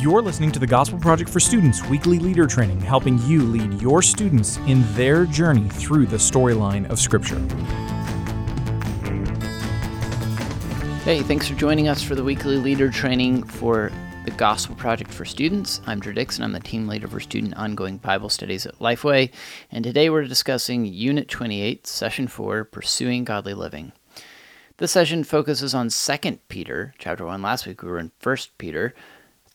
You're listening to the Gospel Project for Students weekly leader training, helping you lead your students in their journey through the storyline of Scripture. Hey, thanks for joining us for the weekly leader training for the Gospel Project for Students. I'm Drew Dixon. I'm the team leader for student ongoing Bible studies at Lifeway. And today we're discussing Unit 28, Session 4 Pursuing Godly Living. This session focuses on 2 Peter, chapter 1. Last week we were in 1 Peter.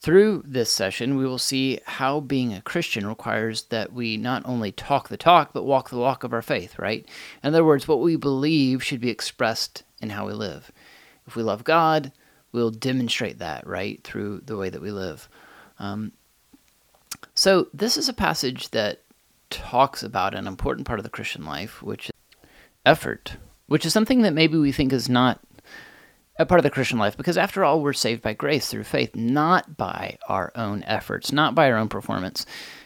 Through this session, we will see how being a Christian requires that we not only talk the talk, but walk the walk of our faith, right? In other words, what we believe should be expressed in how we live. If we love God, we'll demonstrate that, right, through the way that we live. Um, so, this is a passage that talks about an important part of the Christian life, which is effort, which is something that maybe we think is not a part of the Christian life because, after all, we're saved by grace through faith, not by our own efforts, not by our own performance.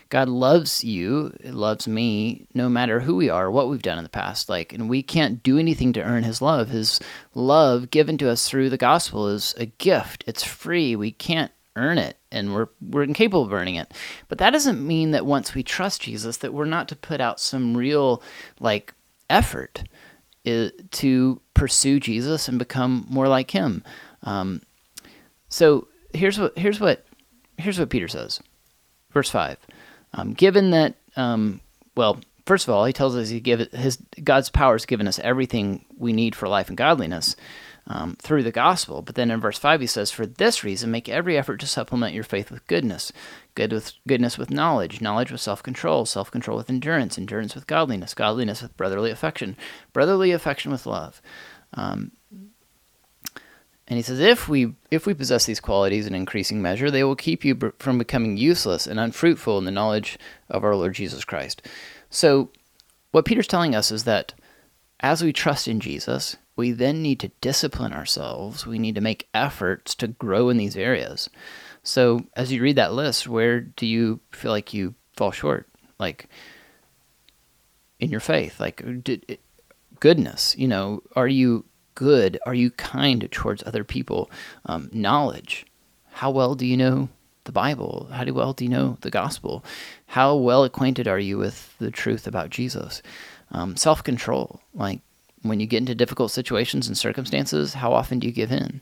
God loves you, loves me, no matter who we are, what we've done in the past. Like, and we can't do anything to earn His love. His love given to us through the gospel is a gift. It's free. We can't earn it, and we're we're incapable of earning it. But that doesn't mean that once we trust Jesus, that we're not to put out some real like effort to pursue Jesus and become more like Him. Um, so here's what here's what here's what Peter says, verse five. Um, given that, um, well, first of all, he tells us he give his God's power has given us everything we need for life and godliness um, through the gospel. But then in verse five, he says, "For this reason, make every effort to supplement your faith with goodness, good with goodness with knowledge, knowledge with self-control, self-control with endurance, endurance with godliness, godliness with brotherly affection, brotherly affection with love." Um, and he says, if we if we possess these qualities in increasing measure, they will keep you b- from becoming useless and unfruitful in the knowledge of our Lord Jesus Christ. So, what Peter's telling us is that as we trust in Jesus, we then need to discipline ourselves. We need to make efforts to grow in these areas. So, as you read that list, where do you feel like you fall short? Like in your faith, like did, goodness, you know, are you good? Are you kind towards other people? Um, knowledge. How well do you know the Bible? How well do you know the gospel? How well acquainted are you with the truth about Jesus? Um, Self control. Like when you get into difficult situations and circumstances, how often do you give in?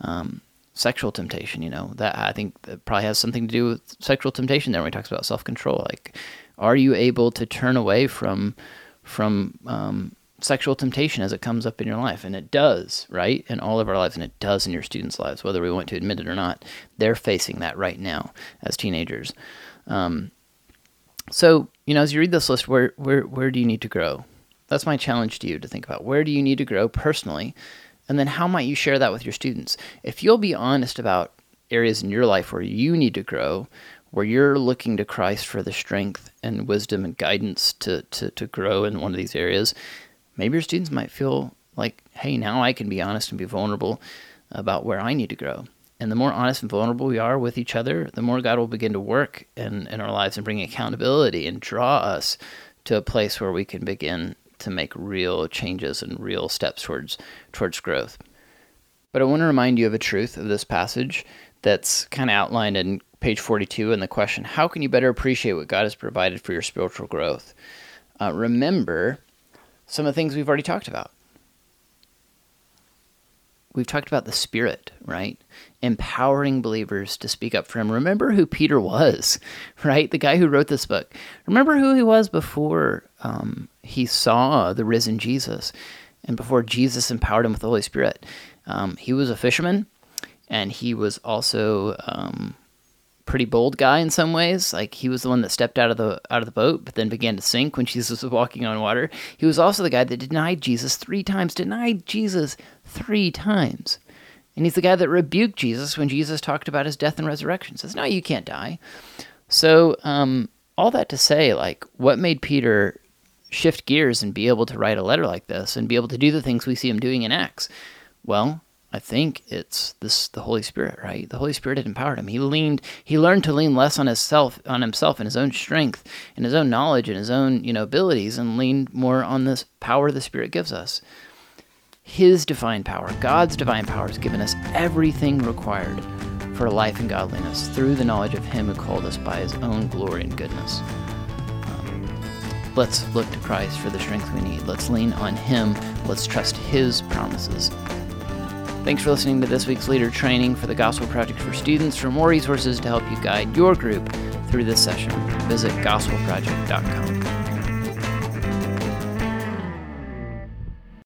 Um, sexual temptation, you know, that I think that probably has something to do with sexual temptation there when he talks about self control. Like, are you able to turn away from from um, sexual temptation as it comes up in your life. And it does, right? In all of our lives, and it does in your students' lives, whether we want to admit it or not. They're facing that right now as teenagers. Um, so, you know, as you read this list, where, where, where do you need to grow? That's my challenge to you to think about. Where do you need to grow personally? And then how might you share that with your students? If you'll be honest about areas in your life where you need to grow, where you're looking to Christ for the strength and wisdom and guidance to, to, to grow in one of these areas, maybe your students might feel like, hey, now I can be honest and be vulnerable about where I need to grow. And the more honest and vulnerable we are with each other, the more God will begin to work in, in our lives and bring accountability and draw us to a place where we can begin to make real changes and real steps towards towards growth. But I want to remind you of a truth of this passage that's kind of outlined in page 42 in the question How can you better appreciate what God has provided for your spiritual growth? Uh, remember some of the things we've already talked about. We've talked about the Spirit, right? Empowering believers to speak up for Him. Remember who Peter was, right? The guy who wrote this book. Remember who he was before um, he saw the risen Jesus and before Jesus empowered him with the Holy Spirit. Um, he was a fisherman and he was also um, pretty bold guy in some ways. Like he was the one that stepped out of the out of the boat, but then began to sink when Jesus was walking on water. He was also the guy that denied Jesus three times. Denied Jesus three times. And he's the guy that rebuked Jesus when Jesus talked about his death and resurrection. Says, "No, you can't die." So, um, all that to say, like, what made Peter shift gears and be able to write a letter like this and be able to do the things we see him doing in Acts? Well, I think it's this the Holy Spirit, right? The Holy Spirit had empowered him. He leaned he learned to lean less on himself on himself and his own strength and his own knowledge and his own, you know, abilities and leaned more on this power the Spirit gives us. His divine power, God's divine power has given us everything required for life and godliness through the knowledge of Him who called us by His own glory and goodness. Um, let's look to Christ for the strength we need. Let's lean on Him. Let's trust His promises. Thanks for listening to this week's leader training for the Gospel Project for Students. For more resources to help you guide your group through this session, visit gospelproject.com.